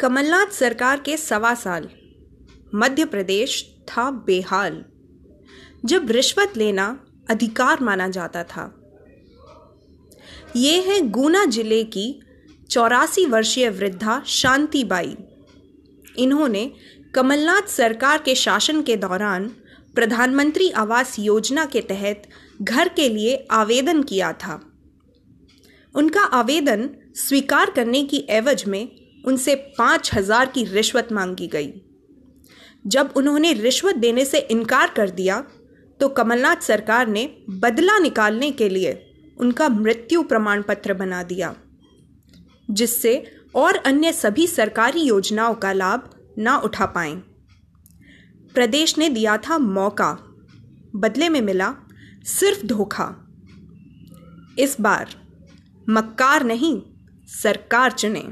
कमलनाथ सरकार के सवा साल। मध्य प्रदेश था बेहाल। जब रिश्वत लेना अधिकार माना जाता था। ये है गुना ज़िले की चौरासी वर्षीय वृद्धा शांतिबाई। इन्होंने कमलनाथ सरकार के शासन के दौरान प्रधानमंत्री आवास योजना के तहत घर के लिए आवेदन किया था। उनका आवेदन स्वीकार करने की एवज में उनसे पाँच हज़ार की रिश्वत मांगी गई। जब उन्होंने रिश्वत देने से इनकार कर दिया तो कमलनाथ सरकार ने बदला निकालने के लिए उनका मृत्यु प्रमाण पत्र बना दिया, जिससे और अन्य सभी सरकारी योजनाओं का लाभ ना उठा पाए। प्रदेश ने दिया था मौका, बदले में मिला सिर्फ़ धोखा। इस बार मक्कार नहीं, सरकार चुने।